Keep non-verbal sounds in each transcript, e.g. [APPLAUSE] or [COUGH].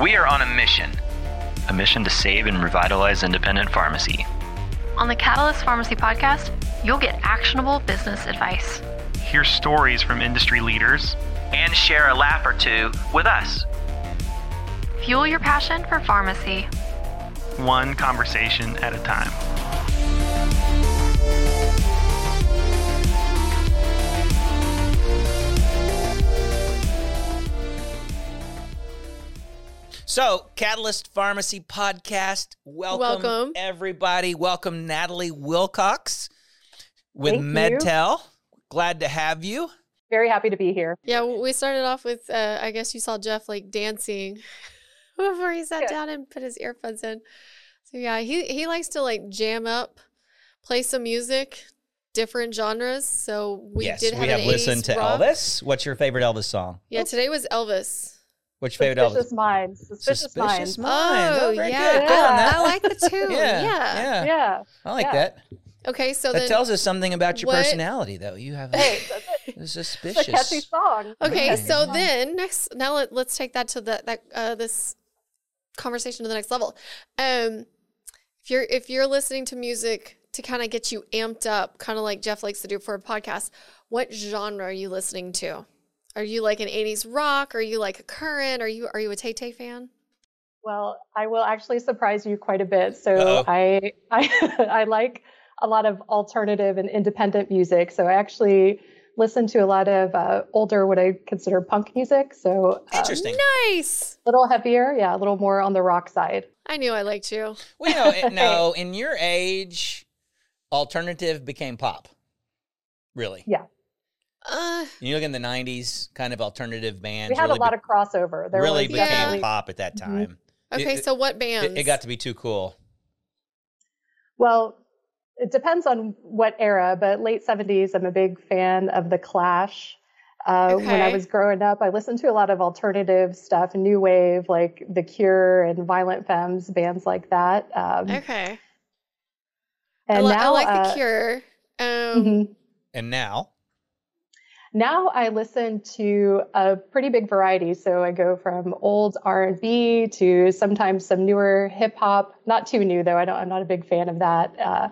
We are on a mission a mission to save and revitalize independent pharmacy. On the Catalyst Pharmacy podcast, you'll get actionable business advice. Hear stories from industry leaders and share a laugh or two with us. Fuel your passion for pharmacy. One conversation at a time. So, Catalyst Pharmacy Podcast. Welcome, Welcome. everybody. Welcome, Natalie Wilcox with Thank you. MedTel. Glad to have you. Very happy to be here. Yeah, we started off with, uh, I guess you saw Jeff like dancing [LAUGHS] before he sat Yeah. down and put his earphones in. So yeah, he he likes to like jam up, play some music, different genres. So we yes, did have we have an listened 80s to rock. Elvis. What's your favorite Elvis song? Yeah, today was Elvis. What's your favorite Suspicious Elvis? minds. Suspicious, minds. Minds. Oh, very yeah, good. Good on I, that. I like the two. [LAUGHS] yeah, yeah. yeah, Yeah. I like yeah. that. Okay, so that then tells us something about your what- personality, though. You have a, Hey, that's it. a It's [LAUGHS] a suspicious. catchy song. Okay, Yeah. so then next, now let, let's take that to the that uh, this conversation to the next level. Um, if you're if you're listening to music to kind of get you amped up, kind of like Jeff likes to do for a podcast, what genre are you listening to? Are you like an '80s rock? Are you like a current? Are you are you a Tay Tay fan? Well, I will actually surprise you quite a bit. So Uh-oh. I, [LAUGHS] I, I like a lot of alternative and independent music. So I actually listen to a lot of uh, older, what I consider punk music. So um, Interesting. Nice. a little heavier, yeah, a little more on the rock side. I knew I liked you. Well, you know, [LAUGHS] no, in your age, alternative became pop. Really. Yeah, Uh, You look in the '90s, kind of alternative bands. we had really a lot be- of crossover. There really was became definitely- pop at that Mhm. time. It- okay, it, so what bands? it, it got to be too cool. Well, it depends on what era, but late 70s, I'm a big fan of The Clash. Uh, When I was growing up, I listened to a lot of alternative stuff, new wave, like The Cure and Violent Femmes, bands like that. Um, okay. And I, li- I like uh, the Cure. Um, mhm. And now, Now I listen to a pretty big variety. So I go from old R&B to sometimes some newer hip hop. Not too new though. I don't. I'm not a big fan of that. Uh,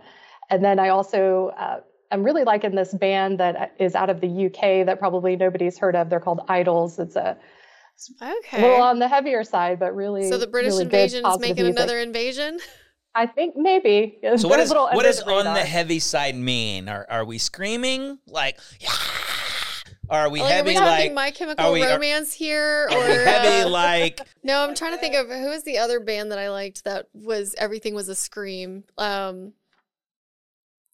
and then I also uh, I'm really liking this band that is out of the UK that probably nobody's heard of. They're called IDLES. It's a, Okay. a little on the heavier side, but really. So the British really good, invasion is making music. another invasion. I think maybe. so what They're [LAUGHS] a is little what does on the heavy side mean? Are are we screaming like? Yeah. Are we like, heavy are we like? My Chemical are we- are- Romance here, [LAUGHS] or are we heavy uh, like? [LAUGHS] no? I'm trying to think of who was the other band that I liked that was everything was a scream. Um,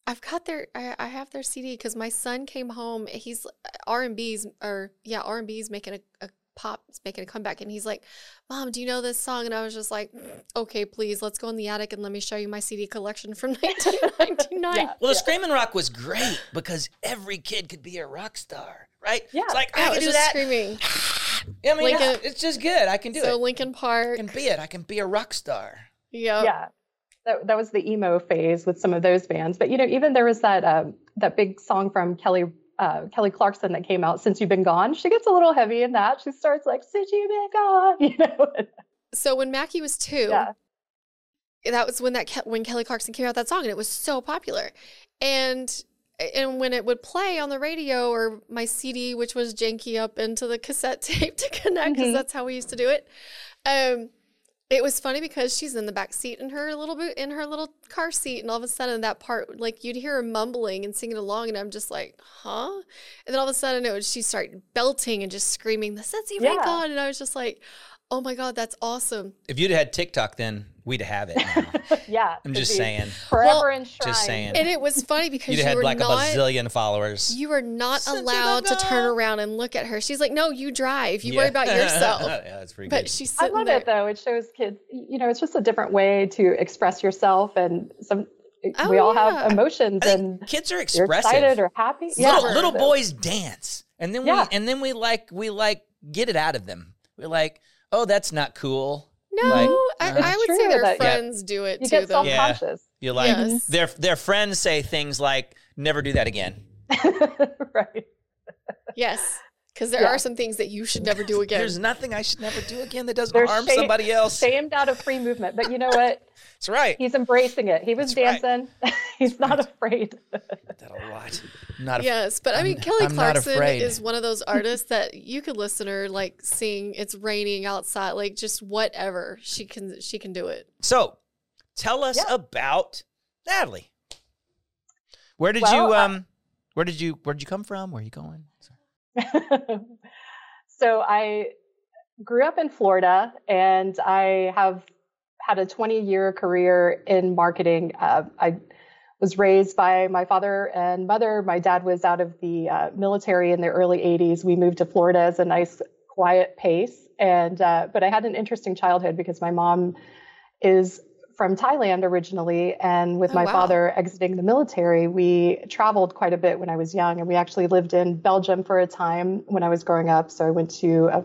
I've got their I, I have their CD because my son came home. He's R and B's or yeah R and B's making a, a pop making a comeback, and he's like, "Mom, do you know this song?" And I was just like, "Okay, please, let's go in the attic and let me show you my CD collection from [LAUGHS] 1999." Yeah. Well, the screaming rock was great because every kid could be a rock star, right? Yeah. It's like Yeah, I can do just that. screaming. [SIGHS] I mean, Linkin- it's, it's just good. I can do so it. So, Linkin I Park. can be it. I can be a rock star. Yeah. yeah that, that was the emo phase with some of those bands but you know even there was that um, that big song from kelly uh, kelly clarkson that came out since you've been gone she gets a little heavy in that she starts like since you've been gone [LAUGHS] you know So when Mackie was two, yeah that was when that Ke- when Kelly Clarkson came out that song, and it was so popular. And and when it would play on the radio or my CD, which was janky up into the cassette [LAUGHS] tape to connect, because Mhm. that's how we used to do it. Um, it was funny because she's in the back seat in her little boot in her little car seat, and all of a sudden that part, like you'd hear her mumbling and singing along, and I'm just like, huh? And then all of a sudden it was she started belting and just screaming, "The sense of Yeah. God!" And I was just like, oh my god, that's awesome. If you'd had TikTok, then we'd have it. Now. [LAUGHS] yeah I'm just saying. forever Well, enshrined. saying. And it was funny because You'd you have were had like not a bazillion followers. you are not Since allowed to turn around and look at her. She's like, "No, you drive. You Yeah. worry about yourself." [LAUGHS] yeah, that's pretty but good. she's i love there. it though it shows kids you know it's just a different way to express yourself and some Oh, we all yeah. have emotions I and kids are expressive. excited or happy little yeah little So- boys dance, and then Yeah. we and then we like we like get it out of them. We're like, oh, that's not cool. No, Like, I. I would say their that- Yeah. friends do it you too, get though. Yeah. You like Yes. their their friends say things like, never do that again. [LAUGHS] right Yes. Because there Yeah. are some things that you should never do [LAUGHS] again. There's nothing I should never do again that doesn't They're harm shame- somebody else. Shamed out of free movement. But you know what? [LAUGHS] That's right. He's embracing it. He was That's right. dancing. [LAUGHS] He's not afraid. that a lot. Not a, Yes, but I mean, I'm- Kelly I'm Clarkson is one of those artists that you could listen to her like sing "It's Raining Outside," like just whatever she can, she can do it. So, tell us Yeah. about Natalie. Where did Well, you I- um? Where did you Where did you come from? Where are you going? [LAUGHS] so I grew up in Florida and I have had a 20 year career in marketing. Uh, I was raised by my father and mother. My dad was out of the uh, military in the early 80s. We moved to Florida as a nice, quiet pace. And, uh, but I had an interesting childhood because my mom is from Thailand originally. And with Oh, my wow. father exiting the military, we traveled quite a bit when I was young. And we actually lived in Belgium for a time when I was growing up. So I went to a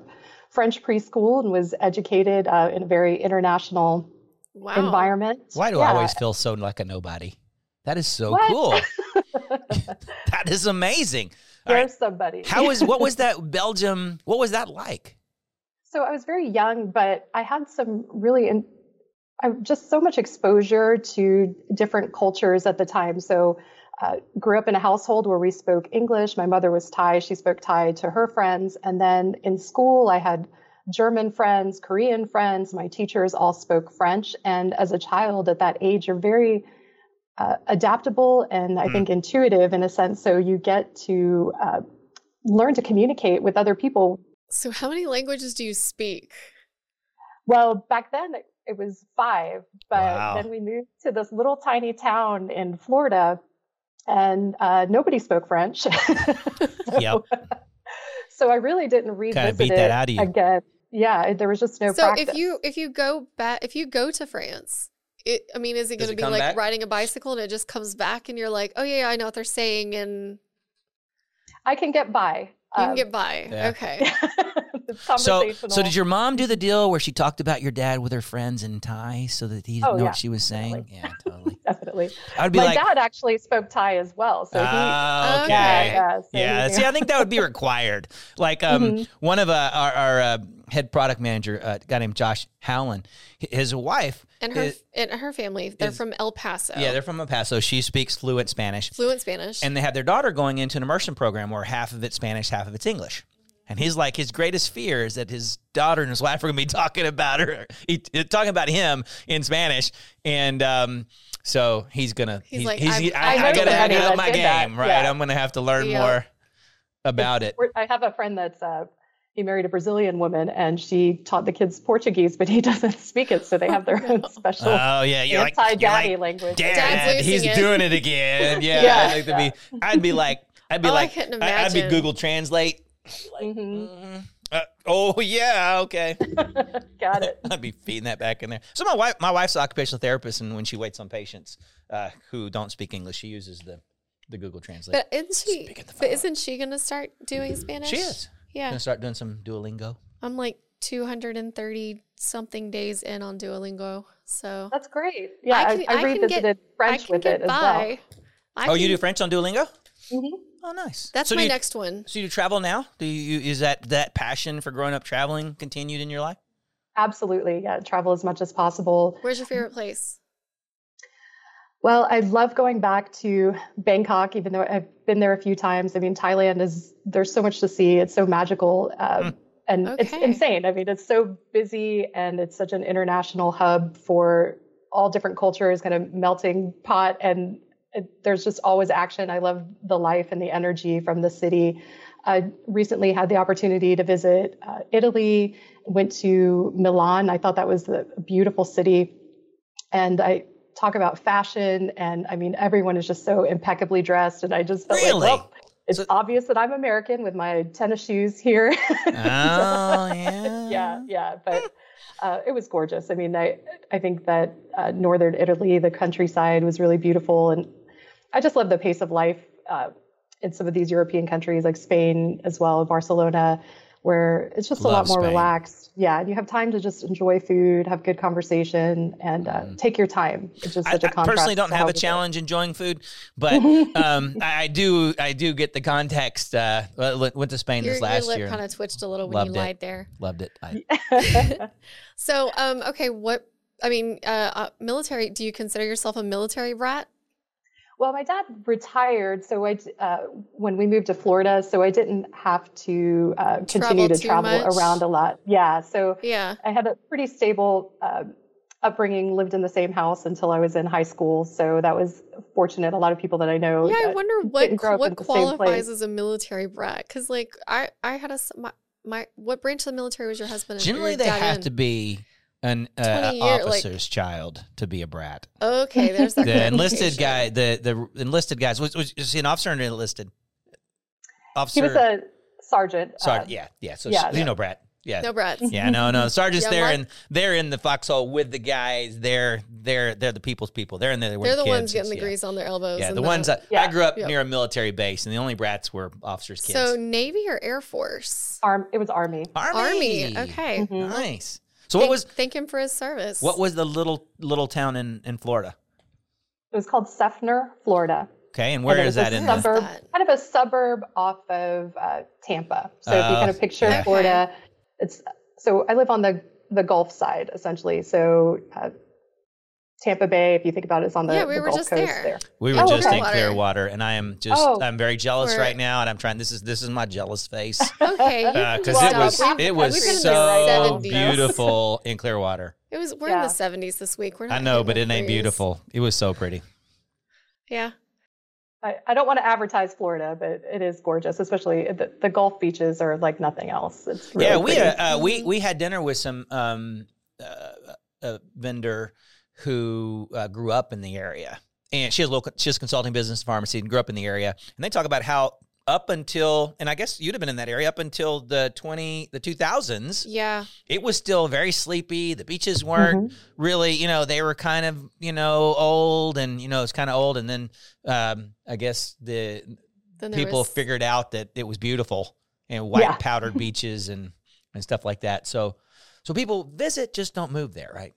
French preschool and was educated uh, in a very international Wow. environment. Why do Yeah. I always feel so like a nobody? That is so What? cool. [LAUGHS] [LAUGHS] that is amazing. All There's right. somebody. How was what was [LAUGHS] that Belgium? What was that like? So I was very young, but I had some really, in, I just so much exposure to different cultures at the time. So uh, grew up in a household where we spoke English. My mother was Thai; she spoke Thai to her friends, and then in school I had German friends, Korean friends. My teachers all spoke French, and as a child at that age, you're very uh, adaptable and I Mm. think intuitive in a sense. So you get to uh, learn to communicate with other people So, how many languages do you speak? Well, back then it, it was five, but Wow. then we moved to this little tiny town in Florida, and uh, nobody spoke French. [LAUGHS] Yep. [LAUGHS] so I really didn't revisit beat it that out of you. again. Yeah, there was just no so, practice. if you if you go back, if you go to France, it I mean, is it going to be like back? riding a bicycle and it just comes back and you're like, oh yeah, yeah I know what they're saying, and I can get by. you can Um, get by. yeah. Okay. [LAUGHS] it's So, so did your mom do the deal where she talked about your dad with her friends in Thai so that he didn't Oh, know yeah, what she was saying? definitely. Yeah, totally. [LAUGHS] Definitely. I'd be My like, dad actually spoke Thai as well, so he. Ah, Okay. okay. Yeah, so Yeah, he see. I think that would be [LAUGHS] required. Like, um, Mhm. one of uh, our, our uh, head product manager, uh, a guy named Josh Howland, his wife, And her is- and her family, they're is- from El Paso. yeah, they're from El Paso. She speaks fluent Spanish, fluent Spanish. and they have their daughter going into an immersion program where half of it's Spanish, half of it's English. And he's like, his greatest fear is that his daughter and his wife are going to be [LAUGHS] talking about her, he, talking about him in Spanish, and um, so he's gonna. He's like, he's, I've- I, I I gotta somebody have my did that. game, right? Yeah. I'm gonna have to learn Yeah. more about it. I have a friend that's uh, he married a Brazilian woman, and she taught the kids Portuguese, but he [LAUGHS] doesn't speak it, so they have their [LAUGHS] own special Oh yeah, you're like, you're anti-daddy like language. Dad, Dad's he's it." doing it again. Yeah, Yeah. I'd like to be. I'd be like, I'd be Oh, I like, couldn't I- I'd be. Google Translate. Mhm. Mm, uh, oh yeah, okay. [LAUGHS] Got it. [LAUGHS] I'd be feeding that back in there. So my wife, my wife's an occupational therapist, and when she waits on patients uh, who don't speak English, she uses the the Google Translate. but isn't she? Speak at the But isn't she going to start doing Spanish? she is. Yeah, Gonna start doing some Duolingo. I'm like 230 something days in on Duolingo, so That's great. Yeah, I I, can- I, I can get- revisited I French can with get it as by. I oh, you do French on Duolingo? well. Oh, nice. That's So my you- next one. So you travel now? Do you is that that passion for growing up traveling continued in your life? Absolutely. Yeah, travel as much as possible. Where's your favorite place? Well, I love going back to Bangkok, even though I've been there a few times. I mean, Thailand is, there's so much to see. It's so magical. Um, And it's insane. I mean, it's so busy and it's such an international hub for all different cultures, kind of melting pot. And it, there's just always action. I love the life and the energy from the city. I recently had the opportunity to visit uh, Italy, went to Milan. I thought that was a beautiful city. And I talk about fashion, and I mean, everyone is just so impeccably dressed. And I just felt Really? like, well, it's So- obvious that I'm American with my tennis shoes here. [LAUGHS] Oh [LAUGHS] yeah. yeah, yeah, but uh, it was gorgeous. I mean, I I think that uh, northern Italy, the countryside, was really beautiful, and I just love the pace of life uh, in some of these European countries like Spain as well, Barcelona. where it's just a lot more Spain. relaxed. Yeah, and you have time to just enjoy food, have good conversation, and uh, take your time. It's just such a I contrast. I personally don't have a we do it. challenge enjoying food, [LAUGHS] but um, I, I do. I do get the context. Uh, went to Spain Your, this your last lip year. kind of twitched a little when Loved you it. lied there. Loved it. I, [LAUGHS] So, um, okay, what? I mean, uh, uh, military. Do you consider yourself a military brat? Well, my dad retired, so I uh, when we moved to Florida, so I didn't have to uh, continue Travel to travel much? around a lot. Yeah, so Yeah. I had a pretty stable uh, upbringing. Lived in the same house until I was in high school, so that was fortunate. A lot of people that I know. Yeah, I wonder what what in the same place. qualifies as a military brat. Because like I I had a my, my what branch of the military was your husband? generally, your they dad have in? to be an uh, 20 year, like- officer's child to be a brat. Okay, there's that. The enlisted guy, the the enlisted guys, was, was, was he an officer or an enlisted? Officer. He was a sergeant. uh, sergeant. yeah, yeah. So yeah, you yeah. know, brat. Yeah. No brats. Yeah, no, no. Sergeant's Yeah, there, and they're in the foxhole with the guys. They're they're they're the people's people. They're in there. They're the ones kids. getting the yeah. grease on their elbows. Yeah, and the ones that I Yeah. grew up Yep. near a military base, and the only brats were officers' kids. So Navy or Air Force? Arm. It was Army. Army. Army. Okay. Mhm. Nice. So Thank, what was thank him for his service. what was the little little town in in Florida? It was called Seffner, Florida. Okay, and where And is that in Where the? suburb, that? kind of a suburb off of uh, Tampa. So if you Oh, kind of picture yeah. Florida, it's so I live on the the Gulf side essentially. So uh, Tampa Bay, if you think about it, is on the, Yeah, we the were Gulf just Coast there. there. We were Oh, just okay. in Clearwater, and I am just Oh. I'm very jealous right now, and I'm trying. This is this is my jealous face [LAUGHS] Okay, because Well, it was we've- it was been in the so beautiful in Clearwater. It was we're Yeah. in the seventies this week. We're not I know, but it ain't beautiful. It was so pretty. Yeah. I, I don't want to advertise Florida, but it is gorgeous, especially the, the Gulf beaches are like nothing else. It's really yeah, we pretty. uh, uh, we we had dinner with some um, uh, a vendor who uh, grew up in the area, and she has local. She has consulting business pharmacy and grew up in the area, and they talk about how up until and I guess you'd have been in that area up until the twenty the two thousands. Yeah. It was still very sleepy. The beaches weren't Mm-hmm. really, you know, they were kind of, you know, old and you know it's kind of old, and then um, I guess the Then people was, figured out that it was beautiful and white Yeah. powdered [LAUGHS] beaches and and stuff like that. So so people visit, just don't move there, right?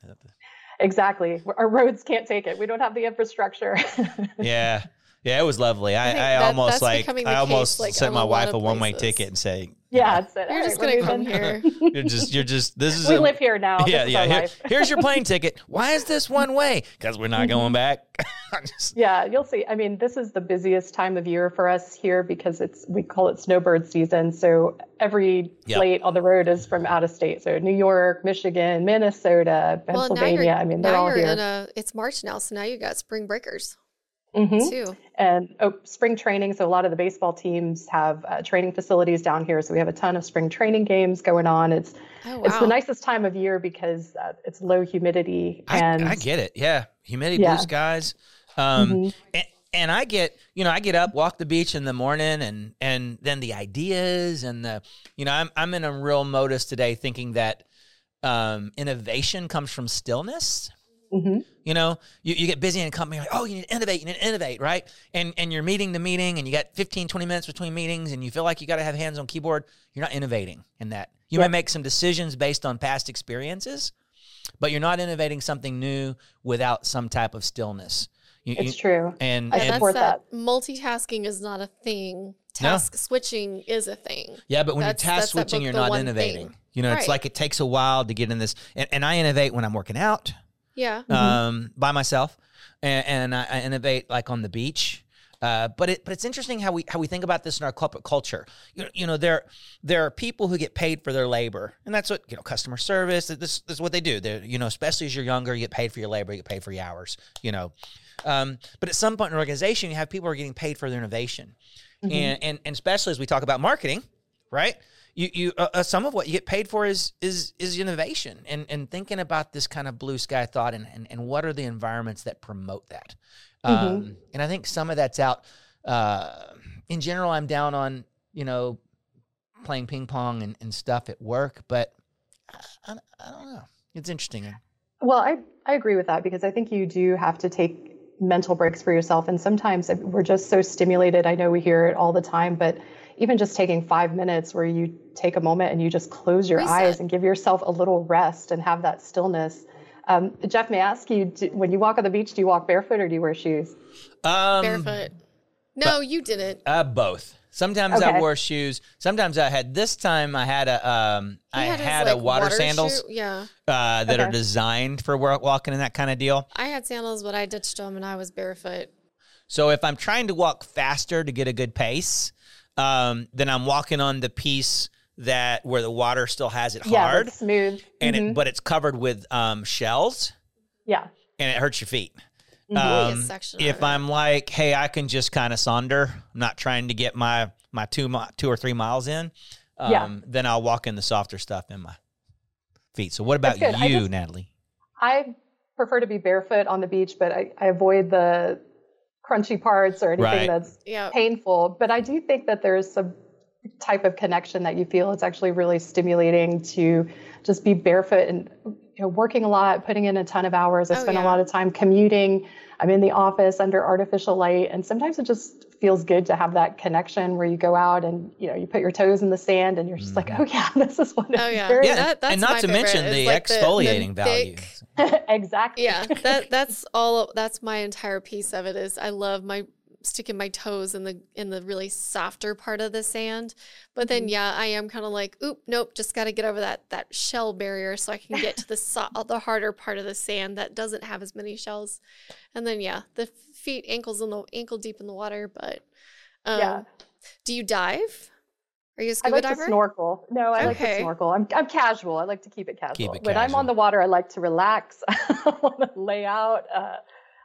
Exactly. Our roads can't take it. We don't have the infrastructure. [LAUGHS] Yeah. Yeah, it was lovely. I, think I, that- almost like becoming the I case, almost like, sent my wife lot a one way places. ticket and say, yeah, it's, all You're right, just we're gonna come moving. here. [LAUGHS] You're just you're just this is we a- live here now. Yeah, is yeah. Here- [LAUGHS] here's your plane ticket. Why is this one way? Because we're not going back. [LAUGHS] Just- Yeah, you'll see. I mean, this is the busiest time of year for us here because it's we call it snowbird season. So every Yep. plate on the road is from out of state. So New York, Michigan, Minnesota, Well, now Pennsylvania. you're, I mean, they're now all you're here. in a. It's March now, so now you got spring breakers Mhm. too. And oh, spring training. So a lot of the baseball teams have uh, training facilities down here. So we have a ton of spring training games going on. It's Oh wow. it's the nicest time of year because uh, it's low humidity I, and I get it. Yeah, humidity, Yeah. blue skies. Um, Mhm. and, and I get, you know, I get up, walk the beach in the morning, and and then the ideas and the, you know, I'm I'm in a real modus today, thinking that um, innovation comes from stillness. Mhm. You know, you, you get busy in a company, like, oh, you need to innovate, you need to innovate, right? And and you're meeting the meeting and you got 15, 20 minutes between meetings and you feel like you got to have hands on keyboard. You're not innovating in that. You may Yep. make some decisions based on past experiences, but you're not innovating something new without some type of stillness. You, it's you- true. And, I and support that. Multitasking is not a thing. Task switching is a thing. yeah, but when that's- you're task switching, book, you're not innovating. Thing. You know, it's like it takes a while to get in this. And, and I innovate when I'm working out. Yeah. um, by myself, and, and I, I innovate like on the beach. Uh, but it but it's interesting how we how we think about this in our corporate culture. You know, you know there there are people who get paid for their labor, and that's what you know customer service. This, this is what they do. They you know especially as you're younger, you get paid for your labor, you get paid for your hours. You know, um, but at some point in an organization, you have people who are getting paid for their innovation, and, and and especially as we talk about marketing, right? You you uh, uh, some of what you get paid for is is is innovation and and thinking about this kind of blue sky thought and and, and what are the environments that promote that. Um, and I think some of that's out. Uh, in general, I'm down on you know playing ping pong and, and stuff at work, but I, I, I don't know. It's interesting. Well, I, I agree with that because I think you do have to take mental breaks for yourself. And sometimes we're just so stimulated. I know we hear it all the time, but even just taking five minutes where you take a moment and you just close your Reset. eyes and give yourself a little rest and have that stillness. Um, Jeff, may I ask you, do, when you walk on the beach, do you walk barefoot or do you wear shoes? Um, Barefoot. No, you didn't. Uh, both. Sometimes I Okay. wore shoes. Sometimes I had. This time I had a. Um, I He his, had a like, water, sandals shoe- Yeah, uh, that are designed for wa- walking in that kind of deal. I had sandals, but I ditched them and I was barefoot. So if I'm trying to walk faster to get a good pace, um, then I'm walking on the piece that where the water still has it Yeah, hard, that's smooth. and Mhm. it but it's covered with um, shells, yeah. and it hurts your feet. Only a Um, section if. I'm like, hey, I can just kind of sonder, I'm not trying to get my my two mi- two or three miles in, um, Yeah. then I'll walk in the softer stuff in my feet. So what about That's good. I you, just- Natalie? I prefer to be barefoot on the beach, but I, I avoid the crunchy parts or anything Right. that's yeah, painful. But I do think that there's some type of connection that you feel it's actually really stimulating to just be barefoot and you know working a lot, putting in a ton of hours. I Oh, spend yeah. a lot of time commuting. I'm in the office under artificial light, and sometimes it just feels good to have that connection where you go out and you know you put your toes in the sand and you're just like, mm-hmm. oh yeah, [LAUGHS] this is what Oh, yeah. Yeah, that- that's and not my to mention the is like the- the exfoliating value. thick- [LAUGHS] exactly. yeah. That that's all. That's my entire piece of it. Is I love my sticking my toes in the in the really softer part of the sand. But then Mhm. yeah, I am kind of like, oop, nope, just got to get over that that shell barrier so I can get to the so- [LAUGHS] the harder part of the sand that doesn't have as many shells. And then yeah, the feet, ankles in the ankle deep in the water. But um, Yeah. do you dive? Are you a scuba I like diver? to snorkel. No, I like to snorkel. I'm, I'm casual. I like to keep it casual. it when I'm on the water, I like to relax. [LAUGHS] I want to lay out, uh,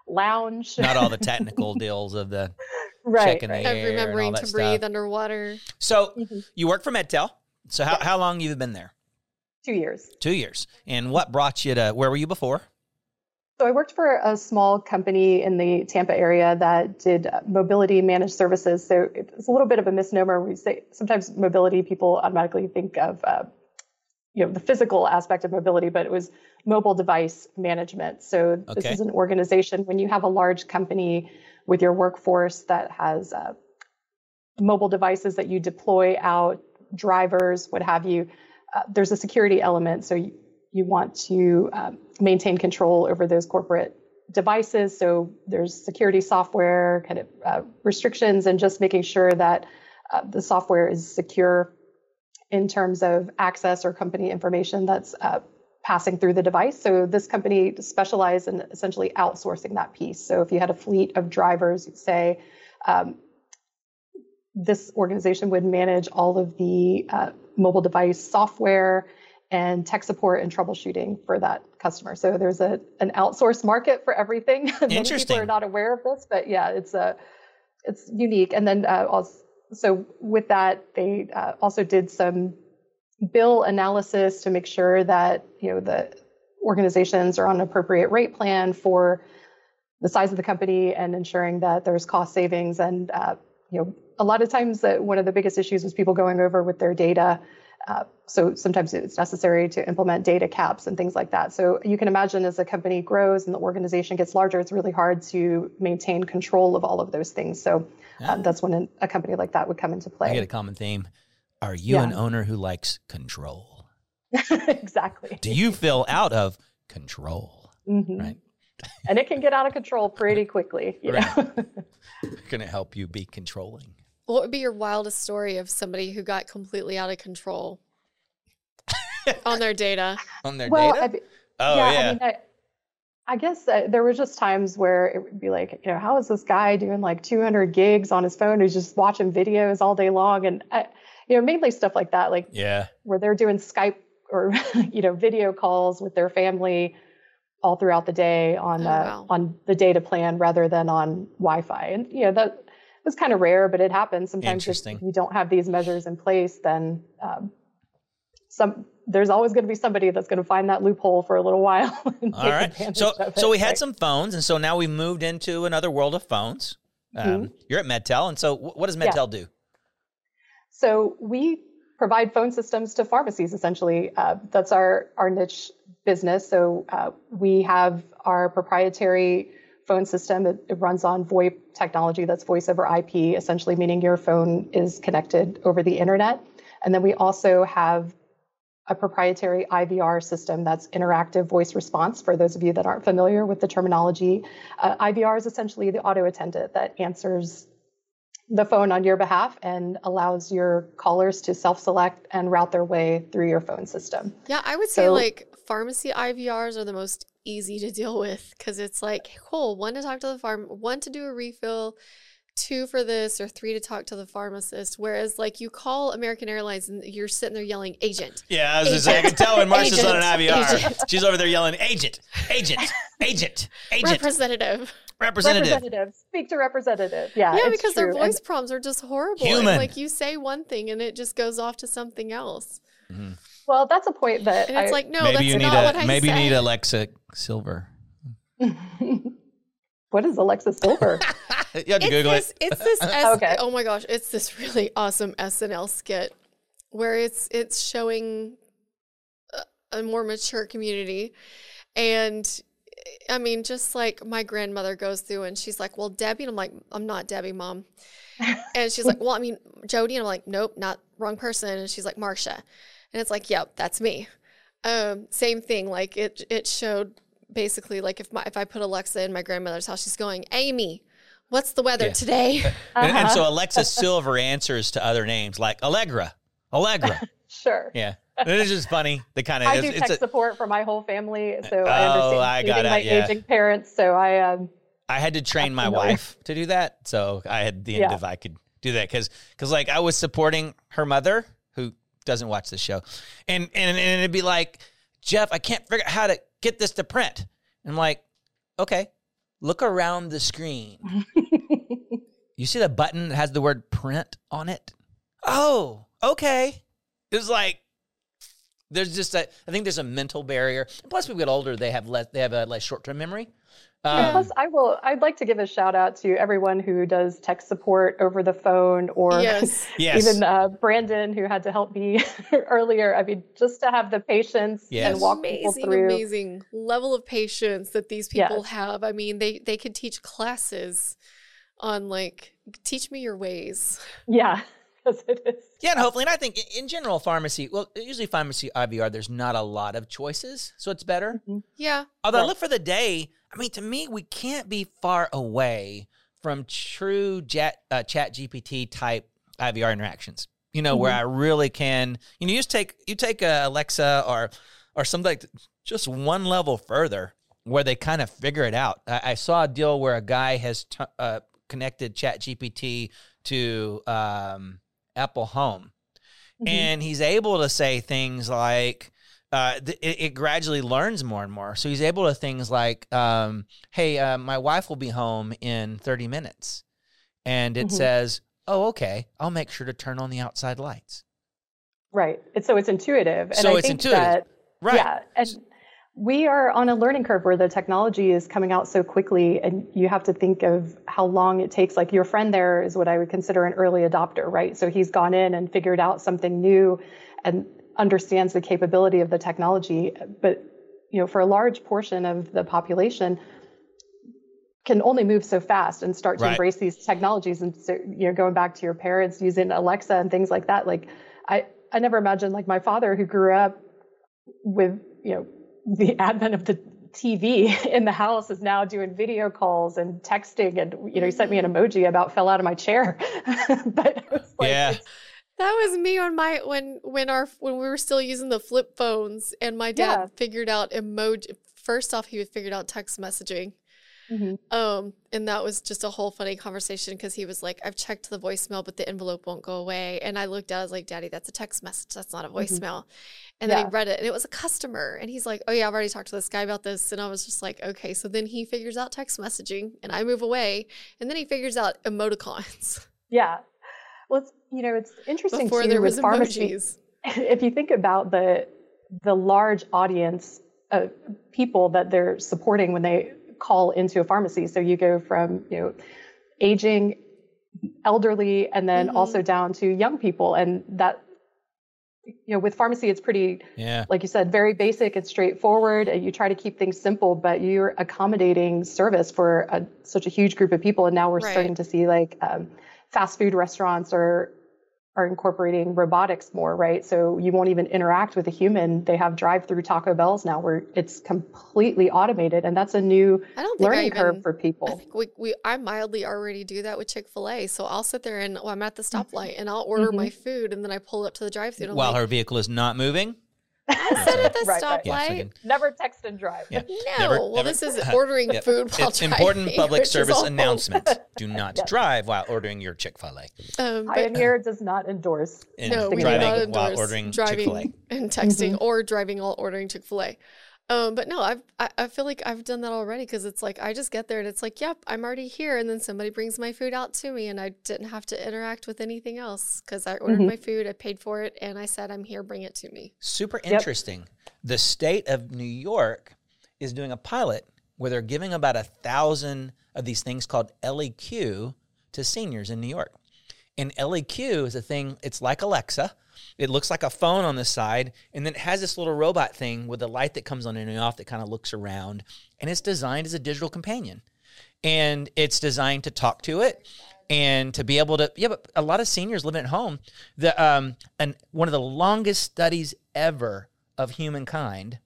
lounge. Not all the technical [LAUGHS] deals of the right. checking the air and remembering that to breathe underwater. So Mhm. you work for MedTel. So how, Yeah. how long you been there? Two years. Two years. And what brought you to where were you before? So I worked for a small company in the Tampa area that did uh, mobility managed services. So it's a little bit of a misnomer. We say sometimes mobility people automatically think of uh, you know the physical aspect of mobility, but it was mobile device management. So this Okay. is an organization when you have a large company with your workforce that has uh, mobile devices that you deploy out, drivers, what have you. Uh, there's a security element. So you, you want to um, maintain control over those corporate devices. So there's security software, kind of uh, restrictions, and just making sure that uh, the software is secure in terms of access or company information that's uh, passing through the device. So this company specialized in essentially outsourcing that piece. So if you had a fleet of drivers, you'd say, um, this organization would manage all of the uh, mobile device software and tech support and troubleshooting for that customer. So there's a an outsourced market for everything. [LAUGHS] Many people are not aware of this, but yeah, it's a it's unique. And then uh, also, so with that, they uh, also did some bill analysis to make sure that you know the organizations are on an appropriate rate plan for the size of the company and ensuring that there's cost savings. And uh, you know a lot of times uh, one of the biggest issues was people going over with their data. Uh, so sometimes it's necessary to implement data caps and things like that. So you can imagine as a company grows and the organization gets larger it's really hard to maintain control of all of those things. So um, that's when an, a company like that would come into play. I get a common theme. Are you Yeah. an owner who likes control? [LAUGHS] exactly Do you feel out of control? Mhm. Right. and it can get out of control pretty quickly you Right. know [LAUGHS] Going to help you be controlling. What would be your wildest story of somebody who got completely out of control [LAUGHS] on their data? On their well data? I, oh, yeah, yeah. I mean, I, I guess uh, there were just times where it would be like, you know, how is this guy doing like 200 gigs on his phone? He's just watching videos all day long, and I, you know, mainly stuff like that, like yeah. where they're doing Skype or [LAUGHS] you know video calls with their family all throughout the day on Oh, uh, wow. on the data plan rather than on Wi-Fi, and you know that was kind of rare, but it happens sometimes. If Interesting. you don't have these measures in place, then um, some there's always going to be somebody that's going to find that loophole for a little while. [LAUGHS] and All take right. advantage So, of so it, we had right? some phones, and so now we moved into another world of phones. Um, Mm-hmm. You're at MedTel, and so what does Yeah. MedTel do? So we provide phone systems to pharmacies. Essentially, uh, that's our our niche business. So uh, we have our proprietary phone system. It, it runs on VoIP technology, that's voice over IP, essentially meaning your phone is connected over the internet. And then we also have a proprietary IVR system that's interactive voice response. For those of you that aren't familiar with the terminology, uh, IVR is essentially the auto attendant that answers the phone on your behalf and allows your callers to self select and route their way through your phone system. Yeah, I would say like pharmacy IVRs are the most easy to deal with because it's like, cool, one to talk to the farm, one to do a refill, two for this, or three to talk to the pharmacist. Whereas like you call American Airlines and you're sitting there yelling, agent. Yeah, I was just saying, I can tell when Marsha's on an IVR. Agent. She's over there yelling, agent, agent, agent, agent, Representative. Representative. Representative, speak to representative. Yeah, Yeah, it's because their true. And- voice prompts are just horrible. and, Human. like you say one thing and it just goes off to something else. Mm-hmm. well, that's a point that And it's I- like, no, maybe that's you need not what a I maybe you said. need Alexa Silver. [LAUGHS] what is Alexa Silver? [LAUGHS] You have to it's Google this, it. It's this. [LAUGHS] S- Okay. Oh my gosh! It's this really awesome SNL skit where it's it's showing a, a more mature community, and I mean, just like my grandmother goes through, and she's like, "Well, Debbie," and I'm like, "I'm not Debbie, mom," [LAUGHS] and she's like, "Well, I mean, Jody," and I'm like, "Nope, not wrong person," and she's like, "Marcia," and it's like, "Yep, that's me." Um, same thing. Like it it showed basically like if my if I put Alexa in my grandmother's house, she's going, "Amy." What's the weather Yeah. today? [LAUGHS] And, and Uh-huh. so Alexa Silver answers to other names like Allegra, Allegra. [LAUGHS] sure. Yeah, it is just funny. The kind of I it's, do it's tech a, support for my whole family, so Oh, I understand I got it, my yeah. aging parents. So I um, I had to train my familiar. wife to do that, so I had the end Yeah. of I could do that because because like I was supporting her mother who doesn't watch the show, and and and it'd be like Jeff, I can't figure out how to get this to print. And I'm like, okay, look around the screen. [LAUGHS] you see the button that has the word print on it? Oh, okay. It was like there's just a I think there's a mental barrier. Plus, people get older, they have less they have a less short term memory. And Um, plus, I will. I'd like to give a shout out to everyone who does tech support over the phone, or Yes. [LAUGHS] Yes. even uh, Brandon, who had to help me [LAUGHS] earlier. I mean, just to have the patience Yes. and walk people amazing, through. amazing level of patience that these people Yes. have. I mean, they they could teach classes on like teach me your ways. Yeah, because it is. Yeah, and hopefully, and I think in- in general, pharmacy, well, usually pharmacy IVR, there's not a lot of choices, so it's better. Yeah, Although I look for the day, I mean, to me, we can't be far away from true jet, uh, chat GPT type IVR interactions. You know, where I really can, you know, you just take you take a Alexa or or something like just one level further where they kind of figure it out. I, I saw a deal where a guy has t- uh, connected Chat GPT to um, Apple Home, Mhm. and he's able to say things like uh, th- it, it gradually learns more and more so he's able to things like um, hey uh, my wife will be home in 30 minutes and it Mhm. says oh okay i'll make sure to turn on the outside lights Right. So it's intuitive. And So I it's think intuitive. That, right Yeah. And we are on a learning curve where the technology is coming out so quickly, and you have to think of how long it takes. Like your friend there is what I would consider an early adopter, right? So he's gone in and figured out something new and understands the capability of the technology. But, you know, for a large portion of the population, can only move so fast and start to Right. embrace these technologies and so you know going back to your parents using alexa and things like that like i i never imagined like my father who grew up with you know the advent of the tv in the house is now doing video calls and texting and you know he sent me an mm. emoji about fell out of my chair [LAUGHS] but was like Yeah. that was me on my when when our when we were still using the flip phones, and my dad Yeah. figured out emoji. First off, he figured out text messaging. Mhm. Um, and that was just a whole funny conversation because he was like, I've checked the voicemail, but the envelope won't go away. And I looked at it, I was like, Daddy, that's a text message. That's not a voicemail. And then Yeah. he read it and it was a customer. And he's like, Oh, yeah, I've already talked to this guy about this. And I was just like, Okay. So then he figures out text messaging and I move away. And then he figures out emoticons [LAUGHS] yeah well it's you know it's interesting before too there with emojis. [LAUGHS] if you think about the the large audience of people that they're supporting when they call into a pharmacy so you go from you know aging elderly and then Mhm. also down to young people and that you know, with pharmacy, it's pretty, Yeah. like you said, very basic and straightforward. And you try to keep things simple, but you're accommodating service for a, such a huge group of people. And now we're Right. starting to see like um, fast food restaurants are are incorporating robotics more, right? So you won't even interact with a human. They have drive-through Taco Bells now where it's completely automated, and that's a new I don't think I learning even. curve for people. I think we, we I mildly already do that with Chick Fil A. So I'll sit there and well, I'm at the stoplight [LAUGHS] and I'll order my mm-hmm. food and then I pull up to the drive-through. While like, her vehicle is not moving. I sit at the [LAUGHS] Right, right. stoplight. Yeah, Never text and drive. Yeah. [LAUGHS] No, Never- well, never- this is ordering Yep. food while It's important public [LAUGHS] service announcement. Do not drive while ordering your Chick Fil A. Um, but Pioneer does not endorse. No, we do driving not while endorse ordering driving Chick-fil-A. and texting Mm-hmm. or driving while ordering Chick Fil A. Um, but no, I've I, I feel like I've done that already because it's like I just get there and it's like, yep, I'm already here, and then somebody brings my food out to me, and I didn't have to interact with anything else because I ordered Mm-hmm. my food, I paid for it, and I said I'm here, bring it to me. Super interesting. The state of New York is doing a pilot where they're giving about a thousand of these things called ElliQ to seniors in New York. And ElliQ is a thing, it's like Alexa. It looks like a phone on the side, and then it has this little robot thing with a light that comes on and off that kind of looks around. And it's designed as a digital companion. And it's designed to talk to it and to be able to, yeah, but a lot of seniors living at home. The um and one of the longest studies ever of humankind.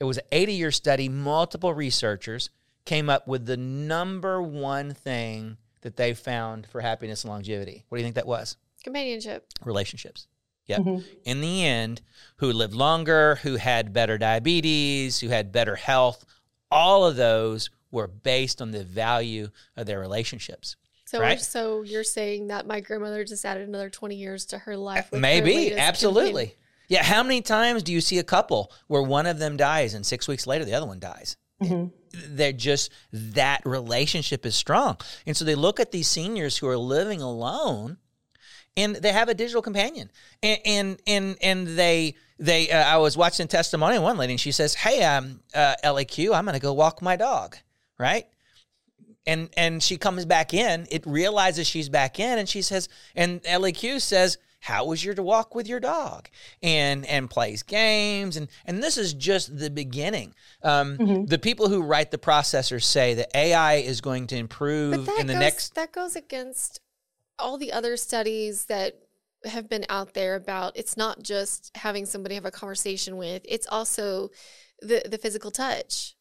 It was an 80 year study, multiple researchers came up with the number one thing that they found for happiness and longevity. What do you think that was? Companionship. relationships. Yep. Mm-hmm. In the end, who lived longer, who had better diabetes, who had better health, all of those were based on the value of their relationships. So, Right. so you're saying that my grandmother just added another 20 years to her life? with her Maybe, latest absolutely. companion? Yeah, how many times do you see a couple where one of them dies and 6 weeks later the other one dies? Mm-hmm. They're just that relationship is strong. And so they look at these seniors who are living alone and they have a digital companion. And and and, and they they uh, i was watching testimony one lady and she says hey i'm uh, ElliQ i'm going to go walk my dog right? And and she comes back in it realizes she's back in and she says and ElliQ says how was your to walk with your dog? And and plays games and and this is just the beginning. Um, the people who write the processors say that ai is going to improve But that in the goes, next that goes against all the other studies that have been out there about it's not just having somebody have a conversation with, it's also the the physical touch.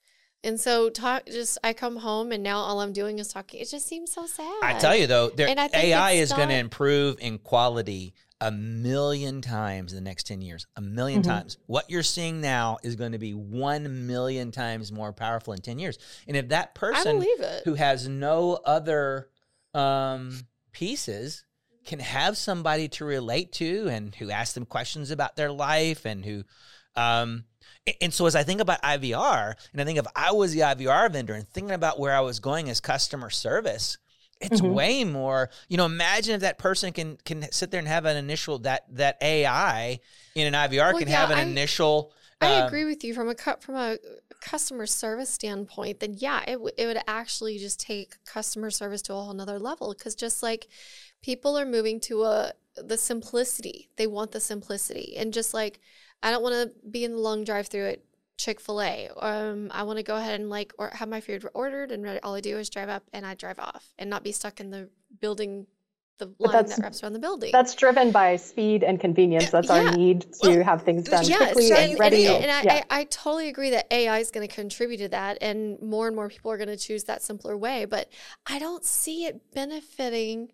And so talk just I come home and now all I'm doing is talking. It just seems so sad. I tell you though, there, And I think AI it's is going to improve in quality a million times in the next 10 years. A 1000000 Mm-hmm. times. What you're seeing now is going to be 1 million times more powerful in 10 years. And if that person who has no other um, pieces can have somebody to relate to and who asks them questions about their life and who um, and so as I think about IVR and I think if I was the IVR vendor and thinking about where I was going as customer service, it's Mm-hmm. way more. You know, imagine if that person can can sit there and have an initial that that AI in an IVR Well, can yeah, have an I- initial. I um, agree with you from a cu- from a customer service standpoint. Then yeah, it w- it would actually just take customer service to a whole nother level because just like people are moving to a the simplicity, they want the simplicity, and just like I don't want to be in the long drive through at Chick Fil A. Um, I want to go ahead and like or have my food ordered, and all I do is drive up and I drive off, and not be stuck in the building, the line that wraps around the building. That's driven by speed and convenience. Uh, that's Yeah. our need to have things done yes, quickly and, and ready. and, and I, yeah. I, I totally agree that AI is going to contribute to that, and more and more people are going to choose that simpler way. But I don't see it benefiting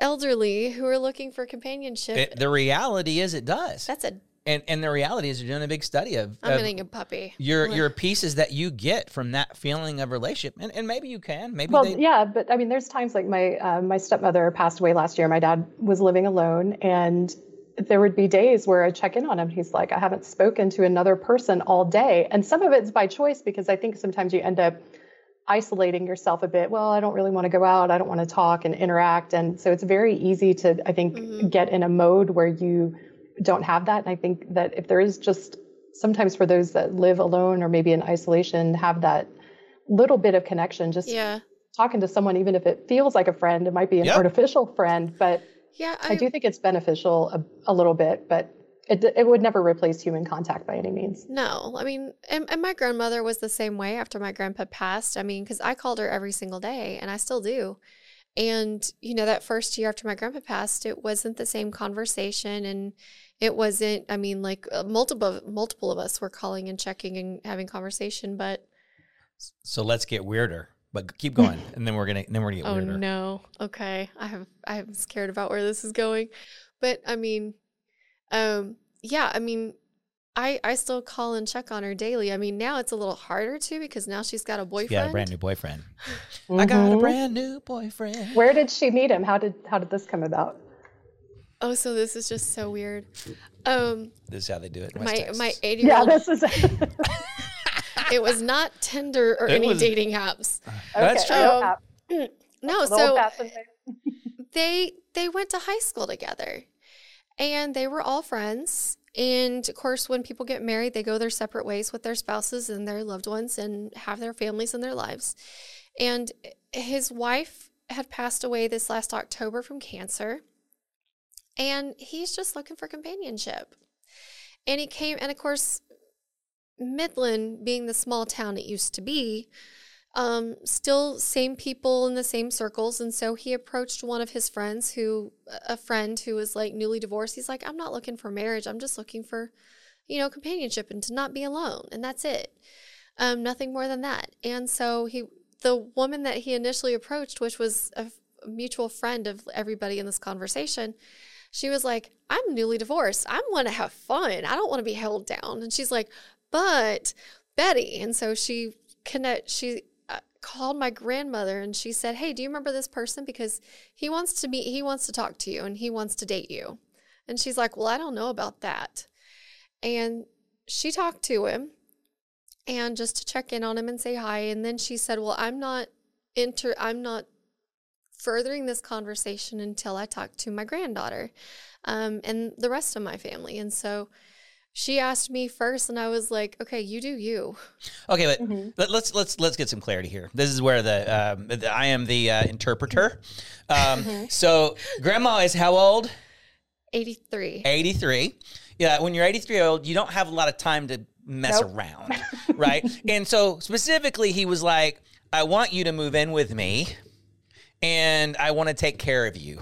elderly who are looking for companionship. it- the reality is, it does. That's a and and the reality is, you're doing a big study of, I'm of getting a puppy. your your pieces that you get from that feeling of relationship, and, and maybe you can, maybe well, they, yeah, but I mean, there's times like my uh, my stepmother passed away last year. My dad was living alone, and there would be days where I check in on him. He's like, I haven't spoken to another person all day, and some of it's by choice because I think sometimes you end up isolating yourself a bit. Well, I don't really want to go out. I don't want to talk and interact, and so it's very easy to I think Mhm. get in a mode where you don't have that. And I think that if there is just sometimes for those that live alone or maybe in isolation, have that little bit of connection, just Yeah, talking to someone, even if it feels like a friend, it might be an Yep. artificial friend, but yeah. I, do think it's beneficial a, a little bit. But it it would never replace human contact by any means. No, I mean, and, and my grandmother was the same way after my grandpa passed. I mean, because I called her every single day, and I still do. And you know, that first year after my grandpa passed, it wasn't the same conversation, and it wasn't. I mean, like uh, multiple multiple of us were calling and checking and having conversation, but So let's get weirder. But keep going, and then we're gonna then we're gonna get oh weirder. no, okay, I have I'm scared about where this is going, but I mean, um, yeah, I mean, I I still call and check on her daily. I mean, now it's a little harder to because now she's got a boyfriend. Yeah, a brand new boyfriend. [LAUGHS] I got a Mhm. brand new boyfriend. Where did she meet him? How did how did this come about? Oh, so this is just so weird. Um, This is how they do it. In my Texas. my eighty year old. Yeah, old. this is [LAUGHS] It was not Tinder or It any was- dating apps. That's true. [CLEARS THROAT] no Um, app. No, so [LAUGHS] they they went to high school together and they were all friends and of course when people get married they go their separate ways with their spouses and their loved ones and have their families and their lives and his wife had passed away this last october from cancer and he's just looking for companionship and he came and of course midland being the small town it used to be um, still same people in the same circles. And so he approached one of his friends who, a friend who was like newly divorced. He's like, I'm not looking for marriage. I'm just looking for, you know, companionship and to not be alone. And that's it. Um, nothing more than that. And so he, the woman that he initially approached, which was a mutual friend of everybody in this conversation, she was like, I'm newly divorced. I want to have fun. I don't want to be held down. And she's like, but Betty. And so she connect, she uh, called my grandmother and she said, Hey, do you remember this person? Because he wants to meet, he wants to talk to you and he wants to date you. And she's like, Well, I don't know about that. And she talked to him and just to check in on him and say hi. And then she said, Well, I'm not inter, I'm not furthering this conversation until I talked to my granddaughter um, and the rest of my family. And so she asked me first, and I was like, "Okay, you do you." Okay, but Mhm. let, let's let's let's get some clarity here. This is where the, um, the I am the uh, interpreter. Um, So grandma is how old? Eighty-three. Eighty three. Yeah, when you're 83 old, you don't have a lot of time to mess Nope. around, [LAUGHS] right? and so specifically, he was like, "I want you to move in with me, and I want to take care of you."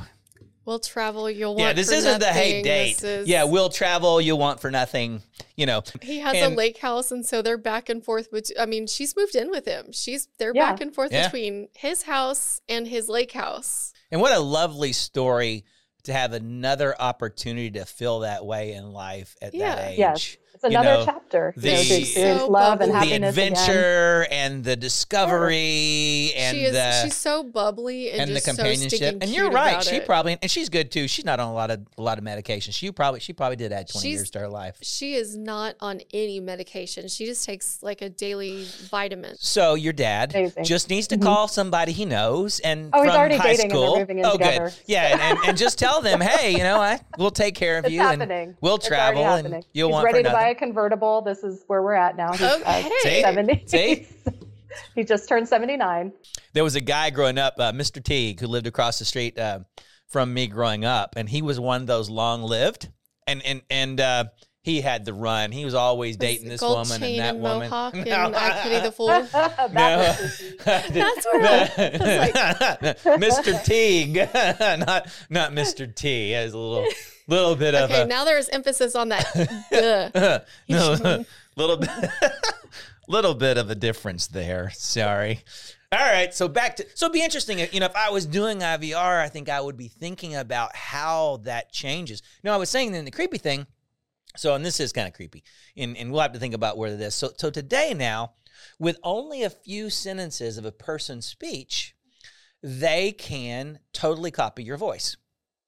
We'll travel. You'll want. Yeah, this for isn't the hey date. Is- Yeah, we'll travel. You'll want for nothing. You know. He has and- a lake house, and so they're back and forth. Which I mean, she's moved in with him. She's they're Yeah. back and forth Yeah. between his house and his lake house. And what a lovely story to have another opportunity to feel that way in life at Yeah. that age. Yes. It's You another know, chapter you know, the- to experience So love and bubbly. The happiness again. adventure and the discovery and she is. the she's so bubbly and, and the just so companionship. stinking and you're right. She it. probably and she's good too. She's not on a lot of a lot of medication. She probably she probably did add 20 She's- years to her life. She is not on any medication. She just takes like a daily vitamin. So your dad Amazing. just needs to Mhm. call somebody he knows and Oh, he's already high dating and moving in oh, together. good. Yeah, and, and, and just tell them, hey, you know, I we'll take care of It's you happening. and we'll travel and happening. you'll He's want ready for to nothing. Buy a convertible. This is where we're at now. He's uh, Okay. See? 70. See? [LAUGHS] he just turned 79. There was a guy growing up, uh, Mr. Teague, who lived across the street uh, from me growing up, and he was one of those long lived, and and and uh, he had the run. He was always dating this Gold woman chain and that and woman. mohawk [LAUGHS] No. and I Pity the Fool. [LAUGHS] That No. was the- That's where Mr. Teague, not not Mr. T. Has a little little bit of Okay, now there's emphasis on that. [LAUGHS] No, [LAUGHS] [LAUGHS] little bit, little bit of a difference there. Sorry. All right, so back to so it'd be interesting. You know, if I was doing IVR, I think I would be thinking about how that changes. No, I was saying then the creepy thing. So, and this is kind of creepy, and and we'll have to think about where this. So, so today now, with only a few sentences of a person's speech, they can totally copy your voice.